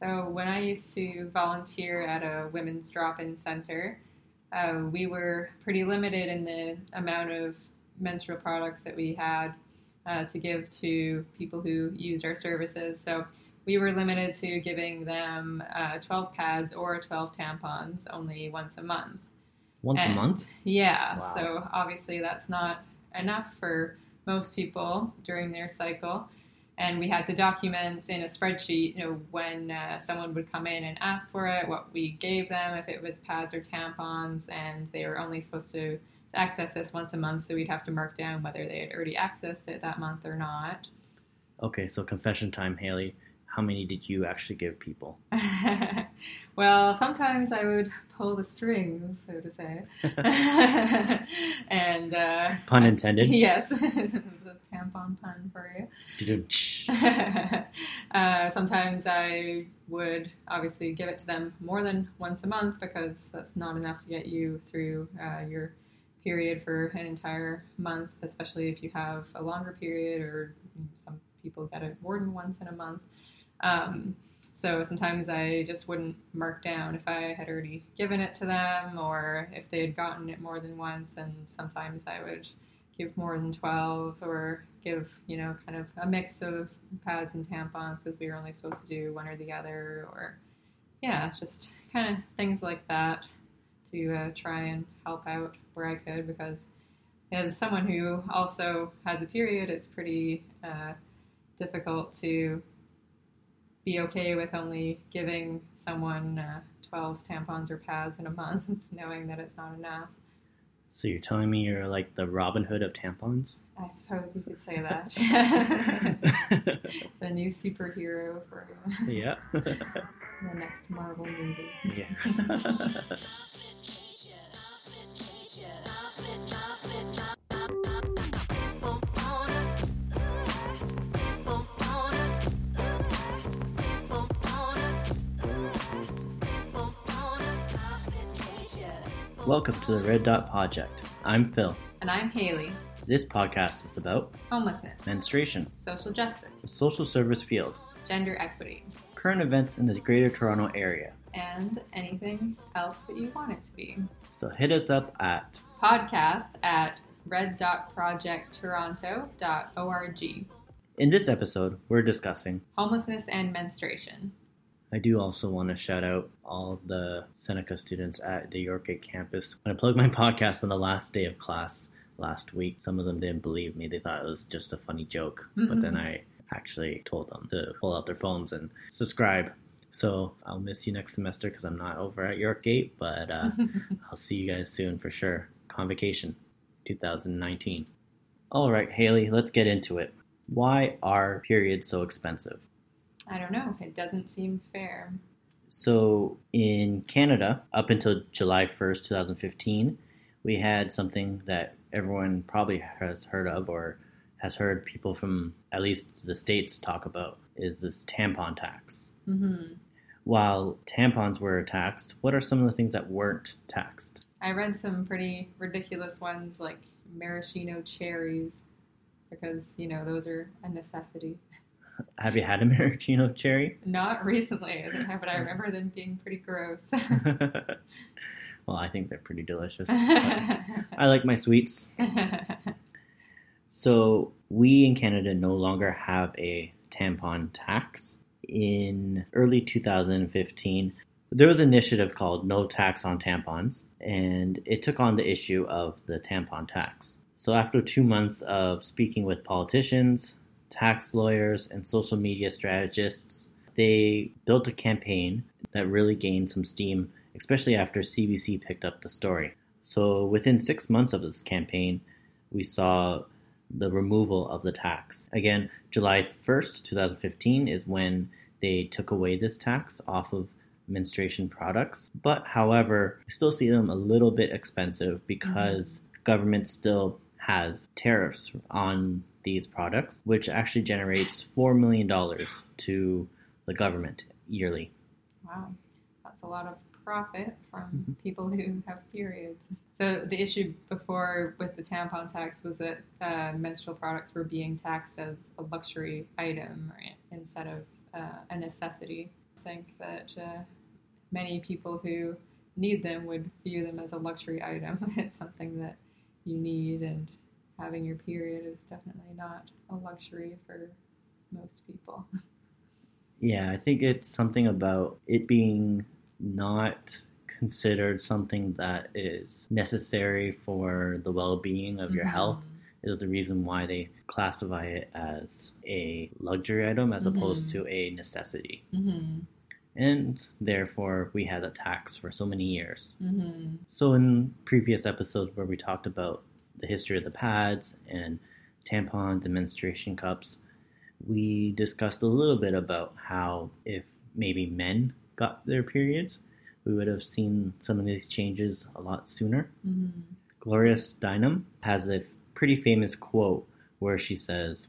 So when I used to volunteer at a women's drop-in center, uh, we were pretty limited in the amount of menstrual products that we had uh, to give to people who used our services. So we were limited to giving them uh, 12 pads or 12 tampons only once a month. Once a month? Yeah. Wow. So obviously that's not enough for most people during their cycle. And we had to document in a spreadsheet, you know, when uh, someone would come in and ask for it, what we gave them, if it was pads or tampons, and they were only supposed to, to access this once a month. So we'd have to mark down whether they had already accessed it that month or not. Okay, so confession time, Haley. How many did you actually give people? well, sometimes I would pull the strings, so to say. and uh, Pun intended. Yes, it's a tampon pun for you. Uh, sometimes I would obviously give it to them more than once a month because that's not enough to get you through uh, your period for an entire month, especially if you have a longer period or some people get it more than once in a month. Um, so sometimes I just wouldn't mark down if I had already given it to them or if they had gotten it more than once, and sometimes I would give more than 12 or give, you know, kind of a mix of pads and tampons because we were only supposed to do one or the other, or yeah, just kind of things like that to uh, try and help out where I could because as someone who also has a period, it's pretty uh, difficult to be okay with only giving someone uh, 12 tampons or pads in a month, knowing that it's not enough. So you're telling me you're like the Robin Hood of tampons? I suppose you could say that. it's a new superhero for yeah. the next Marvel movie. yeah. Welcome to the Red Dot Project. I'm Phil. And I'm Haley. This podcast is about Homelessness, menstruation, social justice, the social service field, gender equity, current events in the Greater Toronto Area. and anything else that you want it to be. So hit us up at Podcast at red.projecttoronto.org. in this episode we're discussing Homelessness and menstruation. I do also want to shout out all the Seneca students at the Yorkgate campus. When I plugged my podcast on the last day of class last week, some of them didn't believe me. They thought it was just a funny joke. But then I actually told them to pull out their phones and subscribe. So I'll miss you next semester because I'm not over at Yorkgate, but uh, I'll see you guys soon for sure. Convocation 2019. All right, Haley, let's get into it. Why are periods so expensive? I don't know. It doesn't seem fair. So in Canada, up until July 1st, 2015, we had something that everyone probably has heard of or has heard people from at least the States talk about is this tampon tax. hmm While tampons were taxed, what are some of the things that weren't taxed? I read some pretty ridiculous ones like maraschino cherries because, you know, those are a necessity. Have you had a maraschino cherry? Not recently, but I remember them being pretty gross. well, I think they're pretty delicious. I like my sweets. So we in Canada no longer have a tampon tax. In early 2015, there was an initiative called No Tax on Tampons, and it took on the issue of the tampon tax. So after two months of speaking with politicians, tax lawyers, and social media strategists, they built a campaign that really gained some steam, especially after CBC picked up the story. So within six months of this campaign, we saw the removal of the tax. Again, July 1st, 2015 is when they took away this tax off of menstruation products. But however, we still see them a little bit expensive because government still has tariffs on these products, which actually generates $4 million to the government yearly. wow, that's a lot of profit from Mhm. people who have periods. So the issue before with the tampon tax was that uh, menstrual products were being taxed as a luxury item right, instead of uh, a necessity. I think that uh, many people who need them would view them as a luxury item. it's something that you need, and having your period is definitely not a luxury for most people. Yeah, I think it's something about it being not considered something that is necessary for the well being of your Mhm. health is the reason why they classify it as a luxury item as opposed Mhm. to a necessity. Mm-hmm. And therefore, we had a tax for so many years. Mm-hmm. So, in previous episodes where we talked about the history of the pads and tampons and menstruation cups, we discussed a little bit about how if maybe men got their periods, we would have seen some of these changes a lot sooner. Mm-hmm. Gloria Steinem has a pretty famous quote where she says,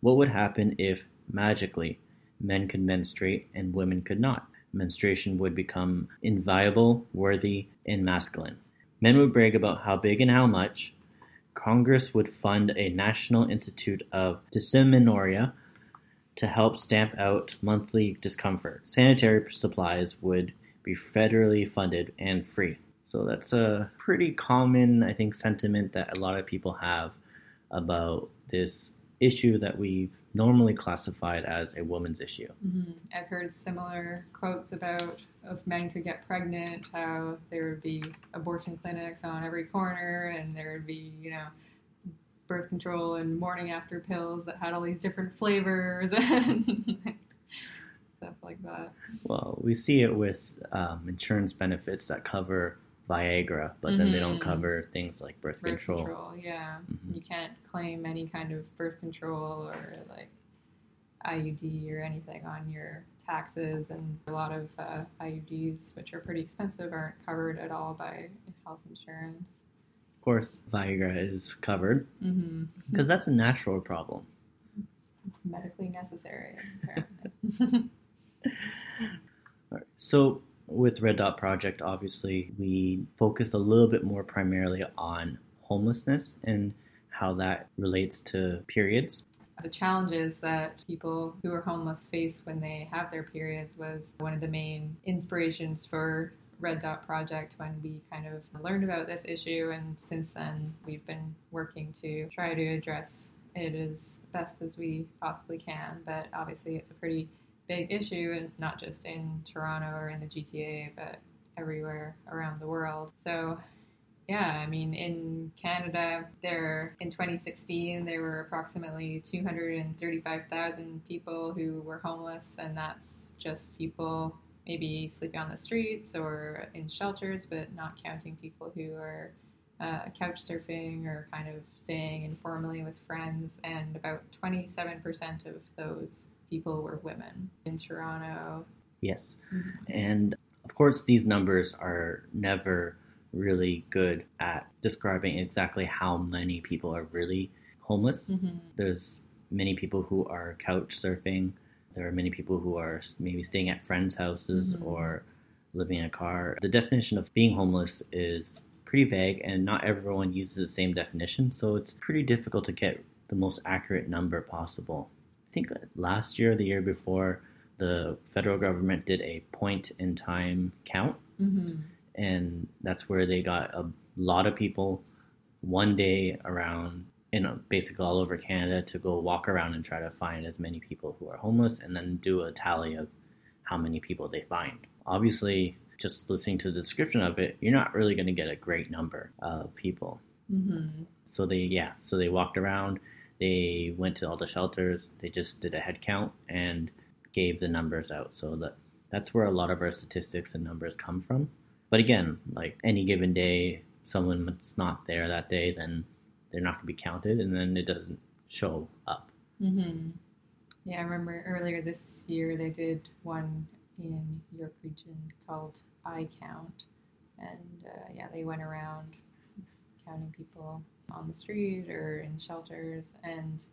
What would happen if magically men could menstruate and women could not? Menstruation would become inviolable, worthy, and masculine. Men would brag about how big and how much. Congress would fund a National Institute of Dysmenorrhea to help stamp out monthly discomfort. Sanitary supplies would be federally funded and free. So that's a pretty common, I think, sentiment that a lot of people have about this issue that we've normally classified as a woman's issue. Mm-hmm. I've heard similar quotes about if men could get pregnant, how there would be abortion clinics on every corner, and there would be, you know, birth control and morning after pills that had all these different flavors and stuff like that. Well, we see it with um, insurance benefits that cover Viagra, but then they don't Mhm. cover things like birth, Birth control. control, yeah. Mhm. You can't claim any kind of birth control or like IUD or anything on your taxes, and a lot of uh, IUDs, which are pretty expensive, aren't covered at all by health insurance. Of course, Viagra is covered Mm-hmm. because that's a natural problem. Medically necessary, apparently. All right. So with Red Dot Project, obviously, we focus a little bit more primarily on homelessness and how that relates to periods. the challenges that people who are homeless face when they have their periods was one of the main inspirations for Red Dot Project when we kind of learned about this issue, and since then we've been working to try to address it as best as we possibly can. But obviously, it's a pretty big issue, not just in Toronto or in the GTA, but everywhere around the world. So yeah, I mean, in Canada, there in 2016 there were approximately 235,000 people who were homeless, and that's just people maybe sleeping on the streets or in shelters, but not counting people who are uh, couch surfing or kind of staying informally with friends. And about 27% of those people were women in Toronto. Yes. Mhm. And of course, these numbers are never really good at describing exactly how many people are really homeless. Mm-hmm. There's many people who are couch surfing. There are many people who are maybe staying at friends' houses Mhm. or living in a car. The definition of being homeless is pretty vague, and not everyone uses the same definition, so it's pretty difficult to get the most accurate number possible. I think last year, or the year before, the federal government did a point in time count Mm-hmm. and that's where they got a lot of people one day around you know basically all over Canada to go walk around and try to find as many people who are homeless and then do a tally of how many people they find. Obviously, just listening to the description of it, you're not really going to get a great number of people. Mm-hmm. So they yeah, so they walked around, they went to all the shelters, they just did a head count and gave the numbers out. So that that's where a lot of our statistics and numbers come from. But again, like any given day, someone's not there that day, then they're not going to be counted, and then it doesn't show up. Mm-hmm. Yeah, I remember earlier this year they did one in York Region called I Count, and uh, yeah, they went around counting people on the street or in shelters, and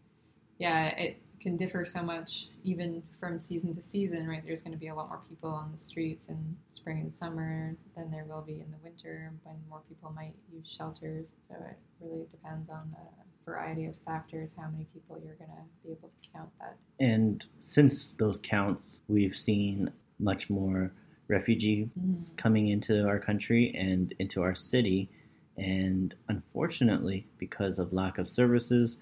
yeah, it can differ so much even from season to season, right? There's going to be a lot more people on the streets in spring and summer than there will be in the winter when more people might use shelters. So it really depends on the variety of factors how many people you're going to be able to count that. And since those counts, we've seen much more refugees Mhm. coming into our country and into our city. And unfortunately, because of lack of services,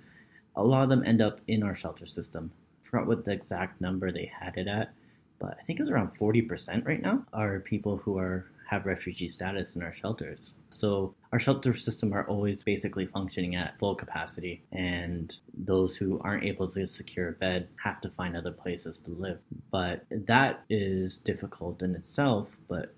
a lot of them end up in our shelter system. I forgot what the exact number they had it at, but I think it's around 40% right now are people who are have refugee status in our shelters. So our shelter system are always basically functioning at full capacity and those who aren't able to secure a bed have to find other places to live. But that is difficult in itself, but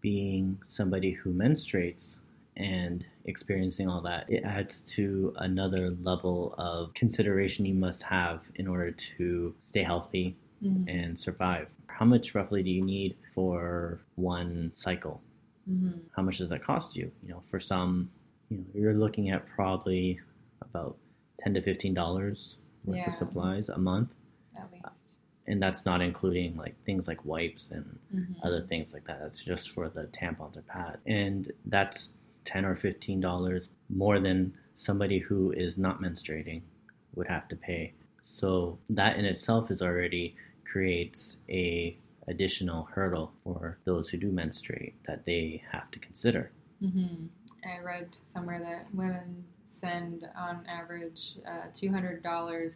being somebody who menstruates and experiencing all that, it adds to another level of consideration you must have in order to stay healthy Mhm. and survive. How much roughly do you need for one cycle? Mhm. How much does that cost you? You know, for some, you know, you're looking at probably about ten to fifteen dollars worth Yeah. of supplies a month, At least. and that's not including like things like wipes and Mhm. other things like that. That's just for the tampons or pad, and that's ten or fifteen dollars more than somebody who is not menstruating would have to pay. So that in itself is already creates a additional hurdle for those who do menstruate that they have to consider. hmm I read somewhere that women send on average uh, $200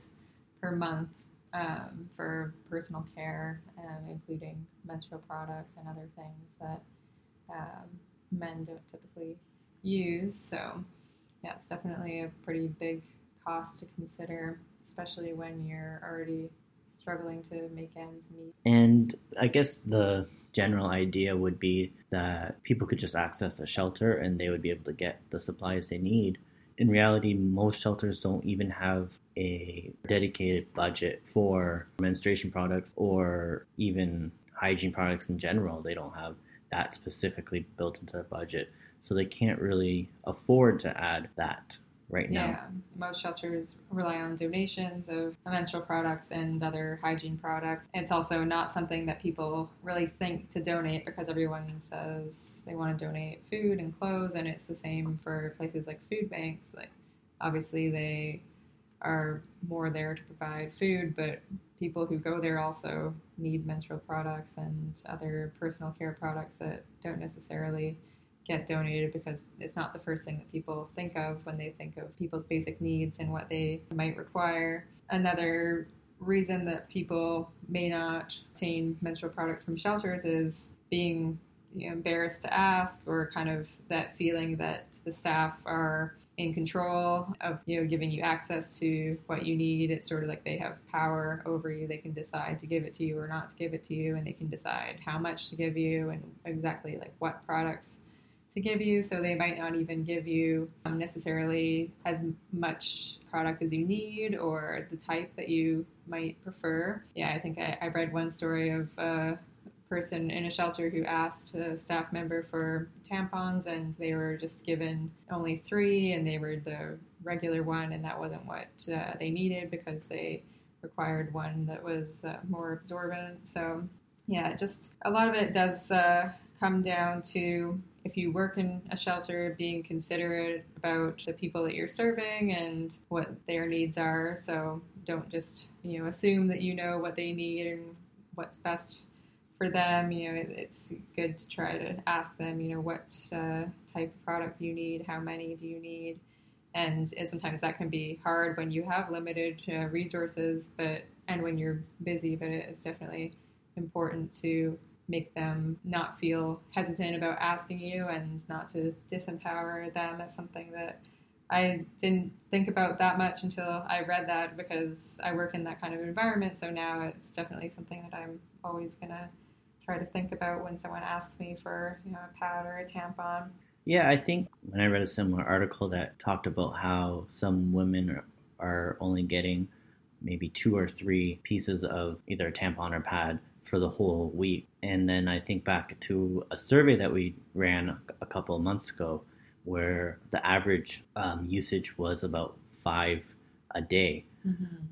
per month um, for personal care, um, including menstrual products and other things that um, men don't typically use. So, yeah, it's definitely a pretty big cost to consider, especially when you're already struggling to make ends meet. And I guess the general idea would be that people could just access a shelter and they would be able to get the supplies they need. In reality, most shelters don't even have a dedicated budget for menstruation products or even hygiene products in general. They don't have that specifically built into their budget. So they can't really afford to add that right now. Yeah, most shelters rely on donations of menstrual products and other hygiene products. It's also not something that people really think to donate because everyone says they want to donate food and clothes, and it's the same for places like food banks. Like, obviously, they are more there to provide food, but people who go there also need menstrual products and other personal care products that don't necessarily get donated because it's not the first thing that people think of when they think of people's basic needs and what they might require. Another reason that people may not obtain menstrual products from shelters is being you know, embarrassed to ask or kind of that feeling that the staff are in control of you know giving you access to what you need it's sort of like they have power over you they can decide to give it to you or not to give it to you and they can decide how much to give you and exactly like what products to give you so they might not even give you um, necessarily as much product as you need or the type that you might prefer. Yeah i think i, I read one story of a person in a shelter who asked a staff member for tampons and they were just given only three and they were the regular one and that wasn't what uh, they needed because they required one that was uh, more absorbent. So yeah just a lot of it does uh, come down to if you work in a shelter being considerate about the people that you're serving and what their needs are. So don't just you know assume that you know what they need and what's best for them, you know, it, it's good to try to ask them, you know, what uh, type of product do you need, how many do you need, and, and sometimes that can be hard when you have limited uh, resources, but and when you're busy. But it's definitely important to make them not feel hesitant about asking you and not to disempower them. That's something that I didn't think about that much until I read that because I work in that kind of environment. So now it's definitely something that I'm always gonna try to think about when someone asks me for you know a pad or a tampon. Yeah, I think when I read a similar article that talked about how some women are only getting maybe two or three pieces of either a tampon or pad for the whole week. And then I think back to a survey that we ran a couple of months ago where the average um, usage was about five a day. Mm-hmm.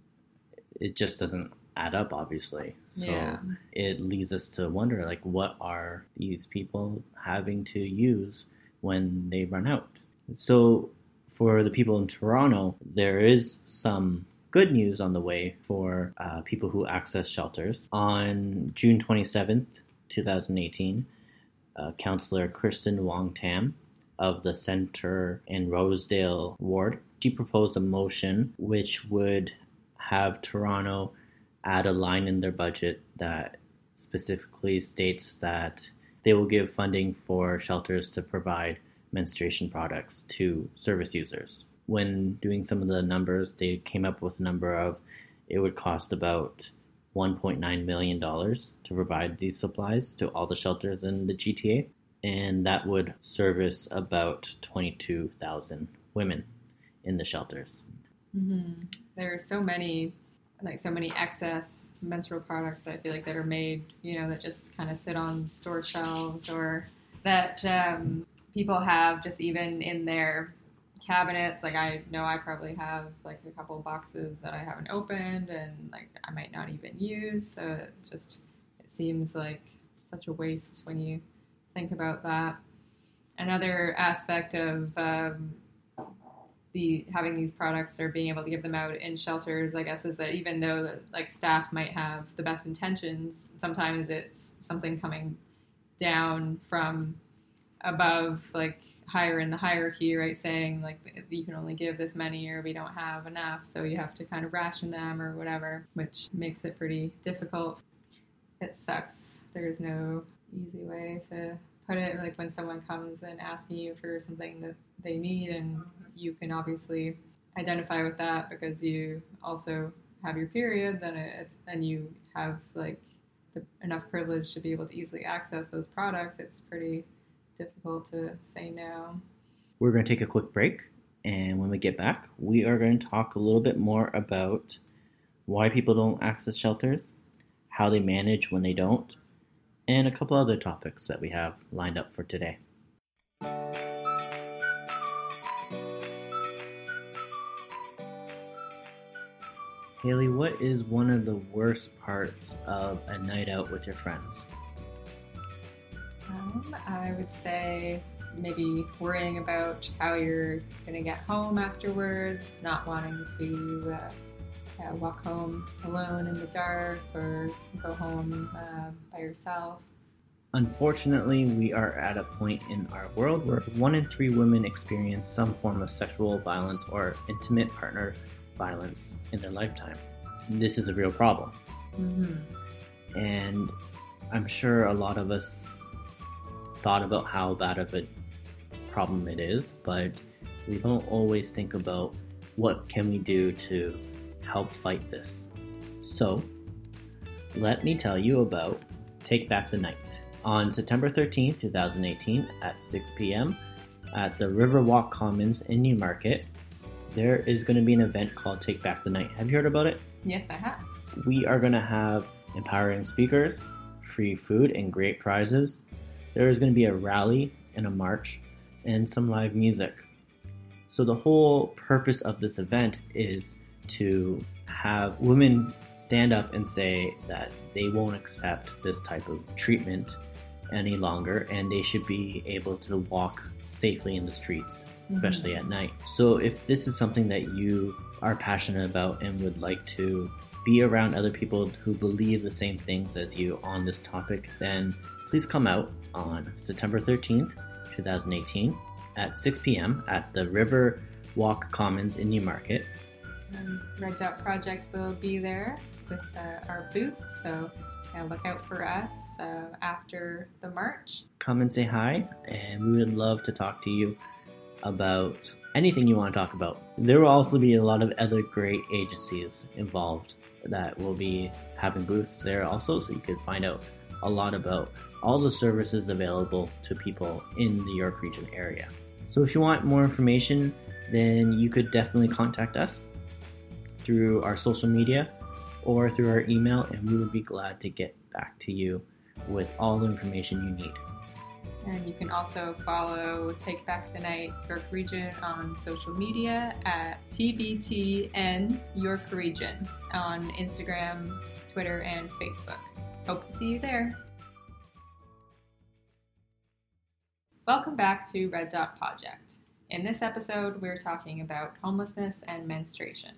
It just doesn't add up, obviously. So Yeah. it leads us to wonder, like, what are these people having to use when they run out? So for the people in Toronto, there is some good news on the way for uh, people who access shelters. On June 27th, 2018, uh, Councillor Kristyn Wong Tam of the Centre in Rosedale Ward, she proposed a motion which would have Toronto add a line in their budget that specifically states that they will give funding for shelters to provide menstruation products to service users. When doing some of the numbers, they came up with a number of it would cost about $1.9 million to provide these supplies to all the shelters in the GTA, and that would service about 22,000 women in the shelters. Mm-hmm. There are so many, like so many excess menstrual products I feel like that are made, you know, that just kind of sit on store shelves or that um, people have just even in their cabinets. Like I know I probably have like a couple boxes that I haven't opened and like I might not even use. So it's just seems like such a waste when you think about that. Another aspect of um, the having these products or being able to give them out in shelters, I guess, is that even though like staff might have the best intentions, sometimes it's something coming down from above, like higher in the hierarchy, right? Saying like you can only give this many or we don't have enough, so you have to kind of ration them or whatever, which makes it pretty difficult. It sucks. There's no easy way to put it. Like when someone comes and asking you for something that they need, and mm-hmm. you can obviously identify with that because you also have your period, then it's and you have like the, enough privilege to be able to easily access those products. It's pretty difficult to say no. We're going to take a quick break, and when we get back, we are going to talk a little bit more about why people don't access shelters, how they manage when they don't, and a couple other topics that we have lined up for today. Haley, what is one of the worst parts of a night out with your friends? Um, I would say maybe worrying about how you're going to get home afterwards, not wanting to uh, walk home alone in the dark or go home uh, by yourself. Unfortunately, we are at a point in our world where one in three women experience some form of sexual violence or intimate partner violence in their lifetime. This is a real problem. Mm-hmm. And I'm sure a lot of us thought about how bad of a problem it is, but we don't always think about what can we do to help fight this. So, let me tell you about Take Back the Night. On September 13, 2018, at 6 p.m., at the Riverwalk Commons in Newmarket, there is going to be an event called Take Back the Night. Have you heard about it? Yes, I have. We are going to have empowering speakers, free food, and great prizes there is going to be a rally and a march and some live music. So, the whole purpose of this event is to have women stand up and say that they won't accept this type of treatment any longer and they should be able to walk safely in the streets, especially mm-hmm. at night. So, if this is something that you are passionate about and would like to be around other people who believe the same things as you on this topic, then please come out on September 13th, 2018 at 6 p.m. at the River Walk Commons in Newmarket. Um, Red Dot Project will be there with uh, our booth, so yeah, look out for us uh, after the march. Come and say hi, and we would love to talk to you about anything you want to talk about. There will also be a lot of other great agencies involved that will be having booths there also, so you could find out a lot about all the services available to people in the York Region area. So if you want more information, then you could definitely contact us through our social media or through our email, and we would be glad to get back to you with all the information you need. And you can also follow Take Back the Night York Region on social media at TBTN York Region on Instagram, Twitter, and Facebook. Hope to see you there. Welcome back to Red Dot Project. In this episode, we're talking about homelessness and menstruation.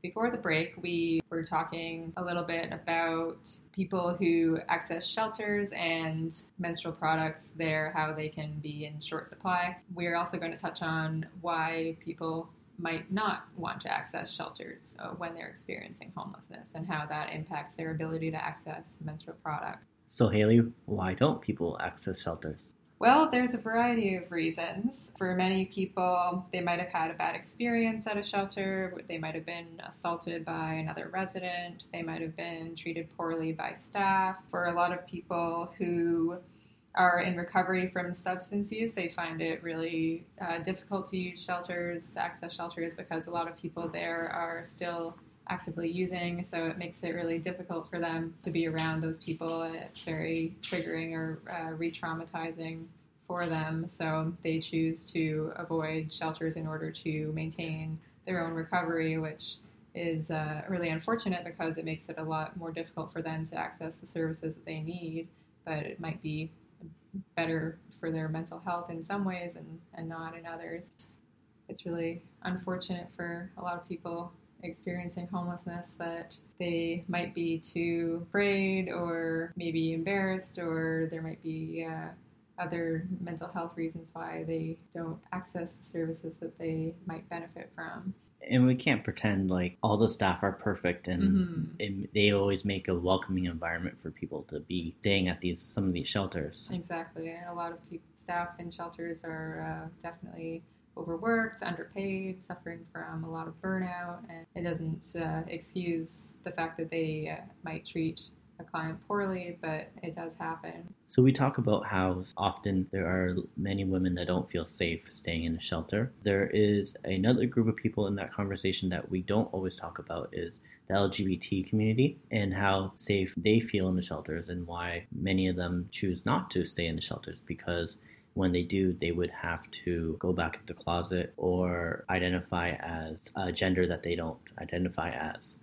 Before the break, we were talking a little bit about people who access shelters and menstrual products there, how they can be in short supply. We're also going to touch on why people might not want to access shelters uh, when they're experiencing homelessness and how that impacts their ability to access menstrual products. So, Haley, why don't people access shelters? Well, there's a variety of reasons. For many people, they might have had a bad experience at a shelter. They might have been assaulted by another resident. They might have been treated poorly by staff. For a lot of people who are in recovery from substance use, they find it really uh, difficult to use shelters, to access shelters, because a lot of people there are still actively using, so it makes it really difficult for them to be around those people. It's very triggering or uh, re traumatizing for them, so they choose to avoid shelters in order to maintain their own recovery, which is uh, really unfortunate because it makes it a lot more difficult for them to access the services that they need, but it might be better for their mental health in some ways and, and not in others. It's really unfortunate for a lot of people experiencing homelessness that they might be too afraid or maybe embarrassed or there might be uh, other mental health reasons why they don't access the services that they might benefit from and we can't pretend like all the staff are perfect and mm-hmm. they always make a welcoming environment for people to be staying at these some of these shelters. Exactly, a lot of people, staff in shelters are uh, definitely overworked, underpaid, suffering from a lot of burnout, and it doesn't uh, excuse the fact that they uh, might treat a client poorly, but it does happen. So we talk about how often there are many women that don't feel safe staying in a shelter. There is another group of people in that conversation that we don't always talk about is the LGBT community and how safe they feel in the shelters and why many of them choose not to stay in the shelters because when they do, they would have to go back into the closet or identify as a gender that they don't identify as.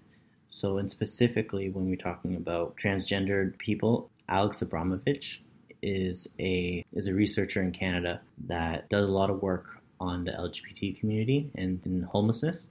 So, and specifically when we're talking about transgendered people, Alex Abramovich is a is a researcher in Canada that does a lot of work on the LGBT community and in homelessness.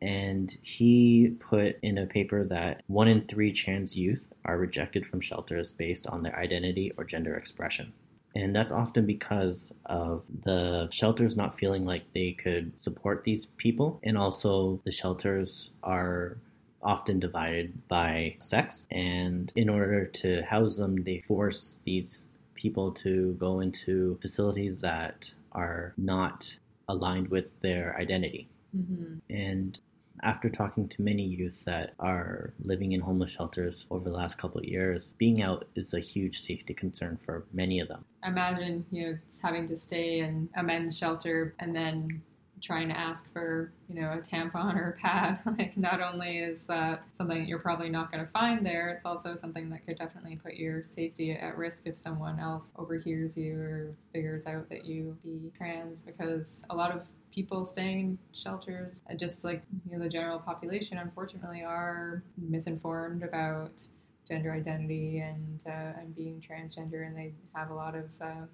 And he put in a paper that one in three trans youth are rejected from shelters based on their identity or gender expression. And that's often because of the shelters not feeling like they could support these people. And also, the shelters are often divided by sex. And in order to house them, they force these people to go into facilities that are not aligned with their identity. Mm-hmm. And after talking to many youth that are living in homeless shelters over the last couple of years, being out is a huge safety concern for many of them. Imagine, you know, having to stay in a men's shelter and then trying to ask for, you know, a tampon or a pad. like, not only is that something that you're probably not going to find there, it's also something that could definitely put your safety at risk if someone else overhears you or figures out that you be trans. Because a lot of people staying in shelters, just like you know the general population, unfortunately, are misinformed about gender identity and uh, and being transgender, and they have a lot of uh,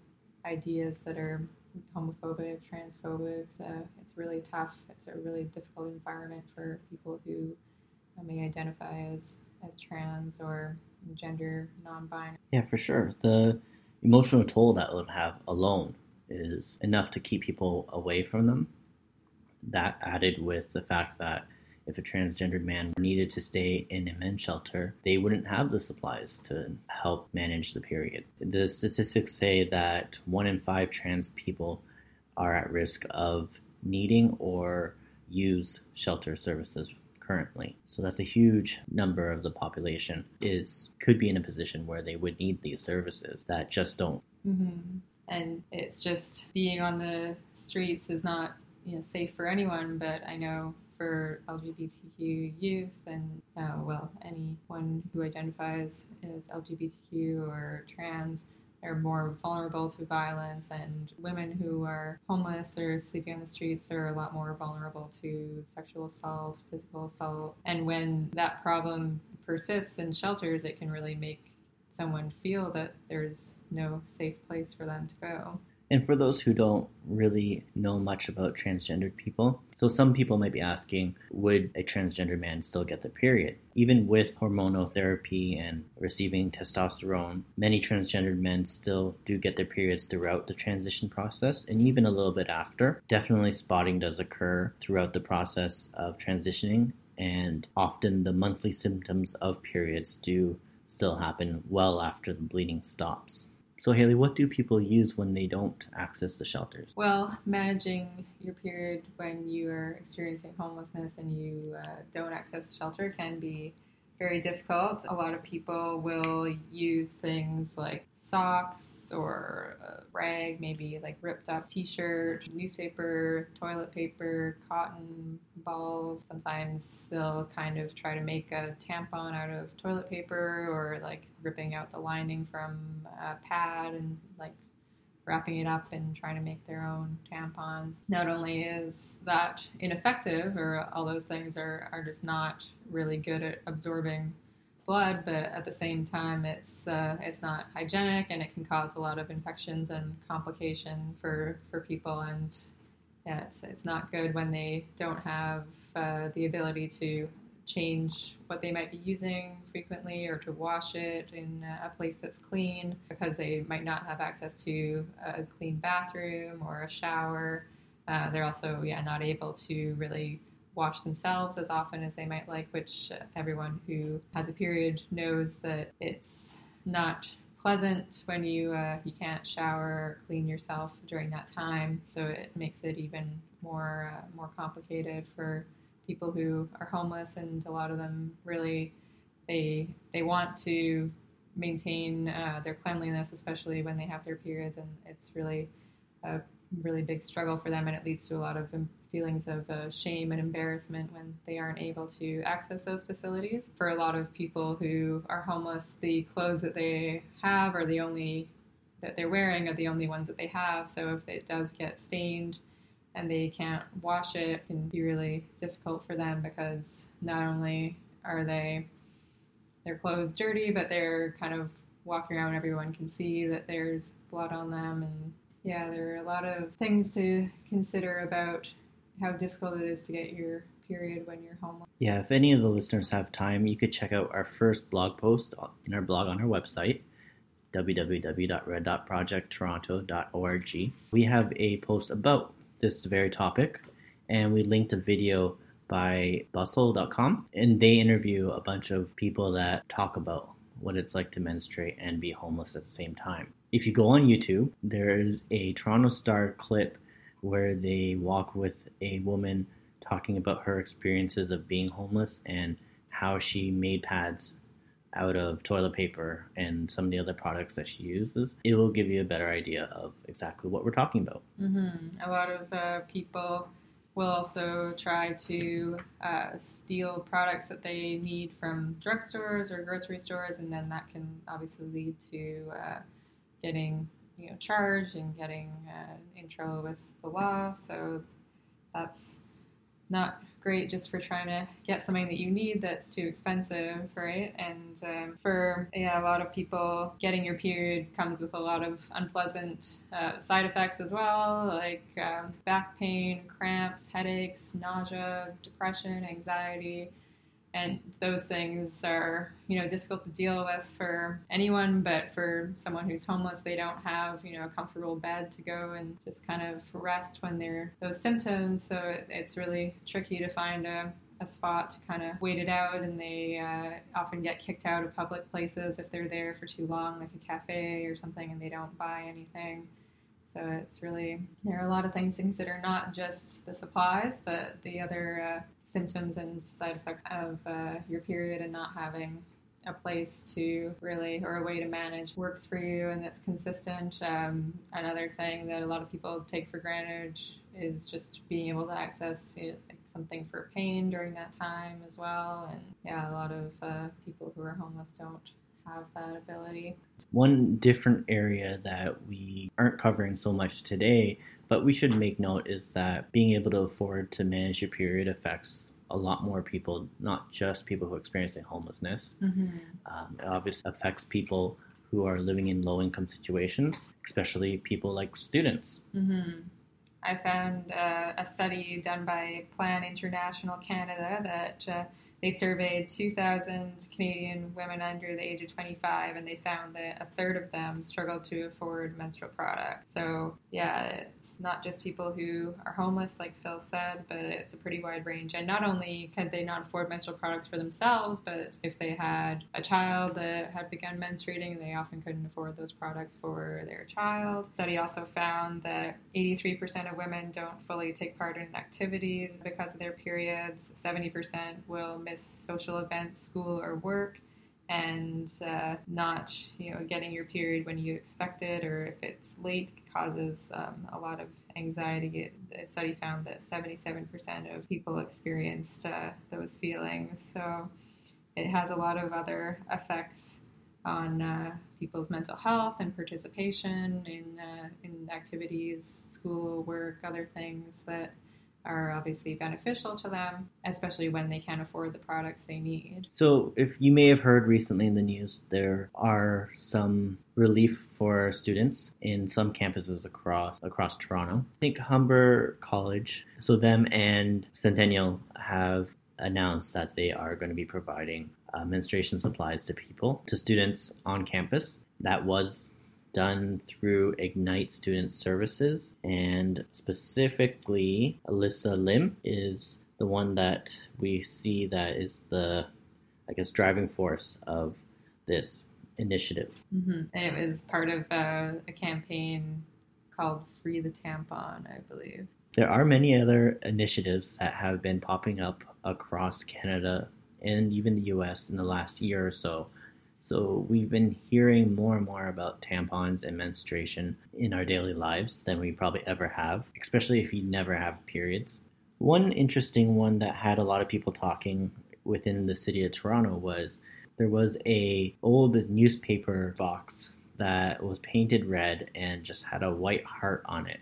ideas that are homophobic, transphobic. Uh, it's really tough. It's a really difficult environment for people who uh, may identify as as trans or gender non-binary. Yeah, for sure. The emotional toll that would have alone is enough to keep people away from them. That added with the fact that if a transgendered man needed to stay in a men's shelter, they wouldn't have the supplies to help manage the period. The statistics say that one in five trans people are at risk of needing or use shelter services currently. So that's a huge number of the population is could be in a position where they would need these services that just don't. Mm-hmm. And it's just being on the streets is not you know safe for anyone. But I know for LGBTQ youth and uh, well anyone who identifies as LGBTQ or trans are more vulnerable to violence, and women who are homeless or sleeping on the streets are a lot more vulnerable to sexual assault, physical assault. And when that problem persists in shelters, it can really make someone feel that there's no safe place for them to go. And for those who don't really know much about transgendered people, so some people might be asking, would a transgender man still get the period? Even with hormonal therapy and receiving testosterone, many transgendered men still do get their periods throughout the transition process and even a little bit after. Definitely spotting does occur throughout the process of transitioning, and often the monthly symptoms of periods do still happen well after the bleeding stops. So, Haley, what do people use when they don't access the shelters? Well, managing your period when you are experiencing homelessness and you uh, don't access shelter can be very difficult. A lot of people will use things like socks or a rag, maybe like ripped up t shirt, newspaper, toilet paper, cotton balls. Sometimes they'll kind of try to make a tampon out of toilet paper or like ripping out the lining from a pad and like wrapping it up and trying to make their own tampons. Not only is that ineffective, or all those things are, are just not really good at absorbing blood, but at the same time, it's uh, it's not hygienic and it can cause a lot of infections and complications for for people. And yeah, it's it's not good when they don't have uh, the ability to change what they might be using frequently or to wash it in a place that's clean because they might not have access to a clean bathroom or a shower. Uh, they're also yeah not able to really wash themselves as often as they might like, which everyone who has a period knows that it's not pleasant when you uh, you can't shower or clean yourself during that time. So it makes it even more uh, more complicated for people who are homeless, and a lot of them really they they want to maintain uh, their cleanliness, especially when they have their periods, and it's really a really big struggle for them, and it leads to a lot of feelings of uh, shame and embarrassment when they aren't able to access those facilities. For a lot of people who are homeless, the clothes that they have are the only that they're wearing are the only ones that they have. So if it does get stained and they can't wash it, it can be really difficult for them because not only are they their clothes dirty, but they're kind of walking around. Everyone can see that there's blood on them and yeah, there are a lot of things to consider about how difficult it is to get your period when you're homeless. Yeah, if any of the listeners have time, you could check out our first blog post in our blog on our website, www.red.projecttoronto.org. We have a post about this very topic, and we linked a video by bustle.com, and they interview a bunch of people that talk about what it's like to menstruate and be homeless at the same time. If you go on YouTube, there is a Toronto Star clip where they walk with a woman talking about her experiences of being homeless and how she made pads out of toilet paper and some of the other products that she uses, it will give you a better idea of exactly what we're talking about. Mm-hmm. A lot of uh, people will also try to uh, steal products that they need from drugstores or grocery stores, and then that can obviously lead to uh, getting you know charged and getting uh, in trouble with the law. So that's not great just for trying to get something that you need that's too expensive, right? And um, for yeah, a lot of people, getting your period comes with a lot of unpleasant uh, side effects as well, like um, back pain, cramps, headaches, nausea, depression, anxiety and those things are you know difficult to deal with for anyone but for someone who's homeless they don't have you know a comfortable bed to go and just kind of rest when they're those symptoms. So it, it's really tricky to find a, a spot to kind of wait it out. And they uh, often get kicked out of public places if they're there for too long like a cafe or something and they don't buy anything. So it's really there are a lot of things to consider not just the supplies but the other uh, symptoms and side effects of uh, your period and not having a place to really or a way to manage works for you and that's consistent. Um, another thing that a lot of people take for granted is just being able to access you know, something for pain during that time as well. And yeah, a lot of uh, people who are homeless don't have that ability. One different area that we aren't covering so much today but we should make note is that being able to afford to manage your period affects a lot more people, not just people who are experiencing homelessness. Mm-hmm. Um, it obviously affects people who are living in low income situations, especially people like students. Mm-hmm. I found uh, a study done by Plan International Canada that uh, they surveyed 2,000 Canadian women under the age of 25, and they found that a third of them struggled to afford menstrual products. So, yeah, it's not just people who are homeless, like Phil said, but it's a pretty wide range. And not only could they not afford menstrual products for themselves, but if they had a child that had begun menstruating, they often couldn't afford those products for their child. The study also found that 83% of women don't fully take part in activities because of their periods. 70% will miss social events, school, or work and uh, not you know getting your period when you expect it or if it's late causes um, a lot of anxiety. The study found that 77% of people experienced uh, those feelings. So it has a lot of other effects on uh, people's mental health and participation in uh, in activities, school, work, other things that are obviously beneficial to them, especially when they can't afford the products they need. So, if you may have heard recently in the news, there are some relief for students in some campuses across across Toronto. I think Humber College, so them and Centennial have announced that they are going to be providing uh, menstruation supplies to people, to students on campus. That was done through Ignite Student Services, and specifically, Alyssa Lim is the one that we see that is the, I guess, driving force of this initiative. Mm-hmm. And it was part of uh, a campaign called Free the Tampon, I believe. There are many other initiatives that have been popping up across Canada and even the US in the last year or so so we've been hearing more and more about tampons and menstruation in our daily lives than we probably ever have, especially if you never have periods. One interesting one that had a lot of people talking within the city of Toronto was there was a old newspaper box that was painted red and just had a white heart on it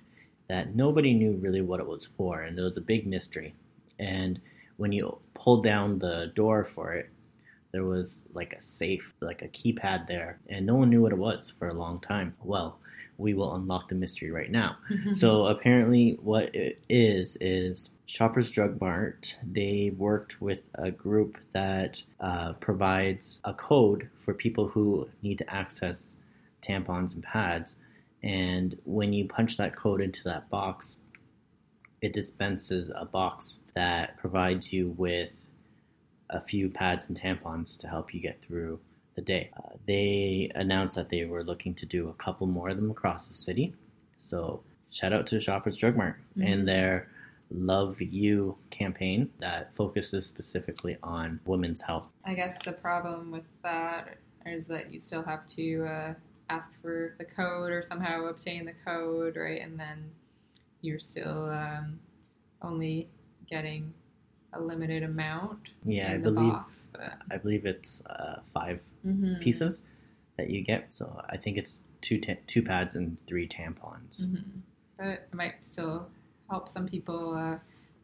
that nobody knew really what it was for and it was a big mystery. And when you pulled down the door for it, there was like a safe, like a keypad there, and no one knew what it was for a long time. Well, we will unlock the mystery right now. so apparently, what it is is Shoppers Drug Mart. They worked with a group that uh, provides a code for people who need to access tampons and pads. And when you punch that code into that box, it dispenses a box that provides you with a few pads and tampons to help you get through the day. Uh, they announced that they were looking to do a couple more of them across the city. So shout out to Shoppers Drug Mart mm-hmm. and their Love You campaign that focuses specifically on women's health. I guess the problem with that is that you still have to uh, ask for the code or somehow obtain the code, right? And then you're still um, only getting a limited amount. Yeah, I believe box, I believe it's uh, 5 mm-hmm. pieces that you get. So I think it's two ta- two pads and three tampons. Mm-hmm. But it might still help some people uh,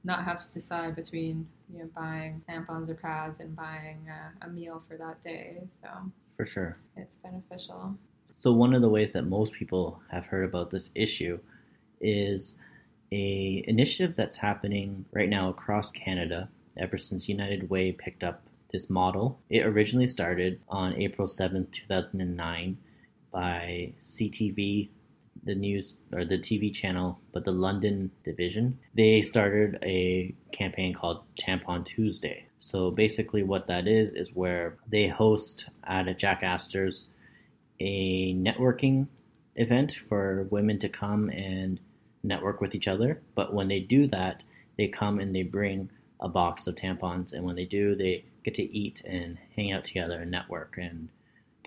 not have to decide between you know buying tampons or pads and buying uh, a meal for that day. So for sure, it's beneficial. So one of the ways that most people have heard about this issue is a initiative that's happening right now across Canada ever since United Way picked up this model. It originally started on April 7th, 2009 by CTV, the news or the TV channel, but the London division. They started a campaign called Tampon Tuesday. So basically what that is is where they host at a Jack Astor's a networking event for women to come and network with each other. But when they do that, they come and they bring a box of tampons, and when they do, they get to eat and hang out together and network and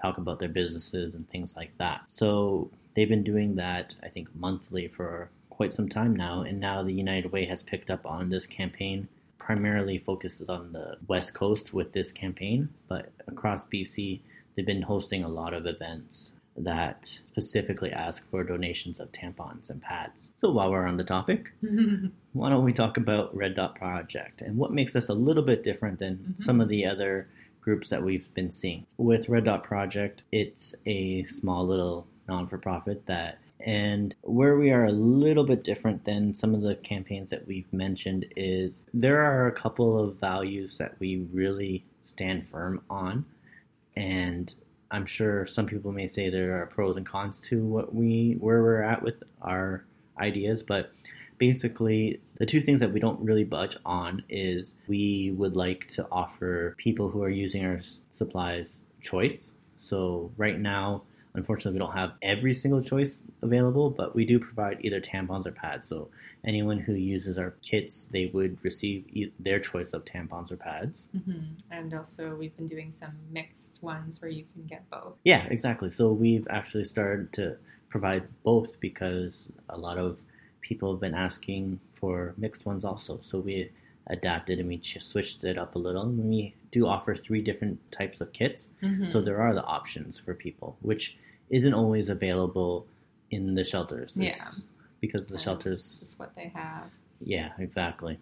talk about their businesses and things like that. So they've been doing that, I think, monthly for quite some time now, and now the United Way has picked up on this campaign. Primarily focuses on the West Coast with this campaign, but across BC, they've been hosting a lot of events that specifically ask for donations of tampons and pads. So while we're on the topic, why don't we talk about Red Dot Project and what makes us a little bit different than mm-hmm. some of the other groups that we've been seeing. With Red Dot Project, it's a small little non for profit that and where we are a little bit different than some of the campaigns that we've mentioned is there are a couple of values that we really stand firm on. And I'm sure some people may say there are pros and cons to what we where we're at with our ideas, but basically the two things that we don't really budge on is we would like to offer people who are using our supplies choice. So right now Unfortunately, we don't have every single choice available, but we do provide either tampons or pads. So anyone who uses our kits, they would receive their choice of tampons or pads. Mm-hmm. And also, we've been doing some mixed ones where you can get both. Yeah, exactly. So we've actually started to provide both because a lot of people have been asking for mixed ones also. So we adapted and we switched it up a little. And we do offer three different types of kits. Mm-hmm. So there are the options for people, which isn't always available in the shelters. It's yeah. Because the shelters. Is what they have. Yeah, exactly.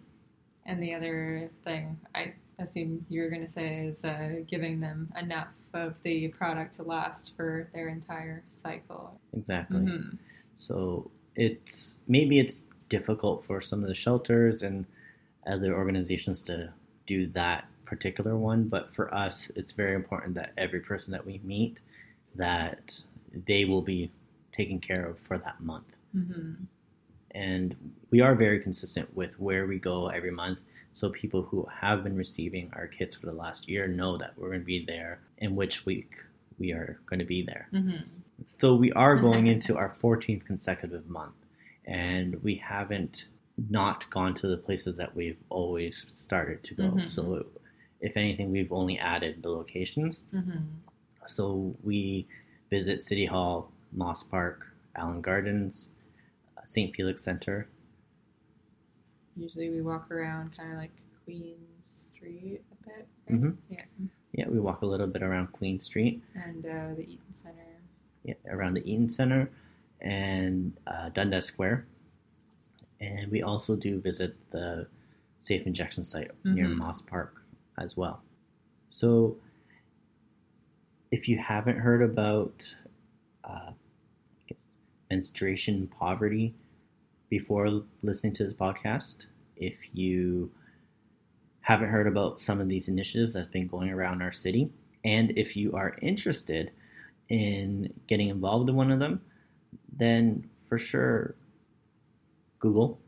And the other thing I assume you're going to say is uh, giving them enough of the product to last for their entire cycle. Exactly. Mm-hmm. So it's maybe it's difficult for some of the shelters and other organizations to do that particular one, but for us, it's very important that every person that we meet that they will be taken care of for that month. Mm-hmm. And we are very consistent with where we go every month. So people who have been receiving our kits for the last year know that we're going to be there in which week we are going to be there. Mm-hmm. So we are going into our 14th consecutive month, and we haven't not gone to the places that we've always started to go. Mm-hmm. So if anything, we've only added the locations. Mm-hmm. So we visit City Hall, Moss Park, Allen Gardens, uh, St. Felix Center. Usually we walk around kind of like Queen Street a bit. Right? Mm-hmm. Yeah. Yeah, we walk a little bit around Queen Street. And uh, the Eaton Center. Yeah, around the Eaton Center and uh, Dundas Square. And we also do visit the safe injection site mm-hmm. near Moss Park as well. So if you haven't heard about uh, menstruation poverty before listening to this podcast, if you haven't heard about some of these initiatives that's been going around our city, and if you are interested in getting involved in one of them, then for sure Google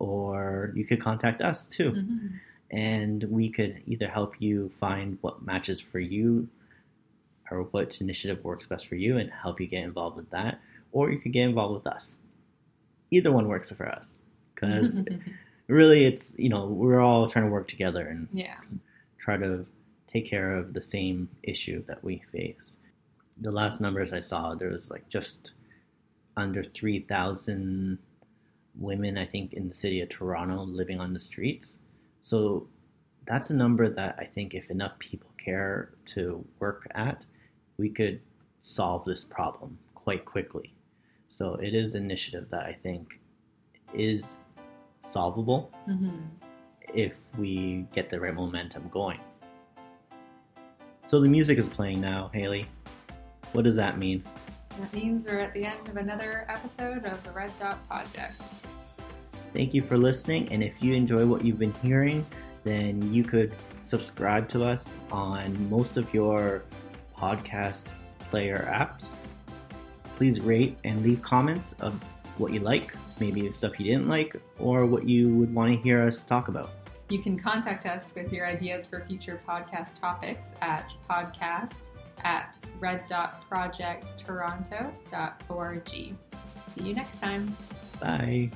or you could contact us too. Mm-hmm. And we could either help you find what matches for you or what initiative works best for you and help you get involved with that. Or you could get involved with us. Either one works for us because really it's, you know, we're all trying to work together and yeah. try to take care of the same issue that we face. The last numbers I saw, there was like just under 3,000 women, I think, in the city of Toronto living on the streets. So that's a number that I think if enough people care to work at, we could solve this problem quite quickly. So it is an initiative that I think is solvable mm-hmm. if we get the right momentum going. So the music is playing now, Haley. What does that mean? That means we're at the end of another episode of the Red Dot Project. Thank you for listening, and if you enjoy what you've been hearing, then you could subscribe to us on most of your podcast player apps. Please rate and leave comments of what you like, maybe stuff you didn't like, or what you would want to hear us talk about. You can contact us with your ideas for future podcast topics at podcast at red.projecttoronto.org. See you next time. Bye.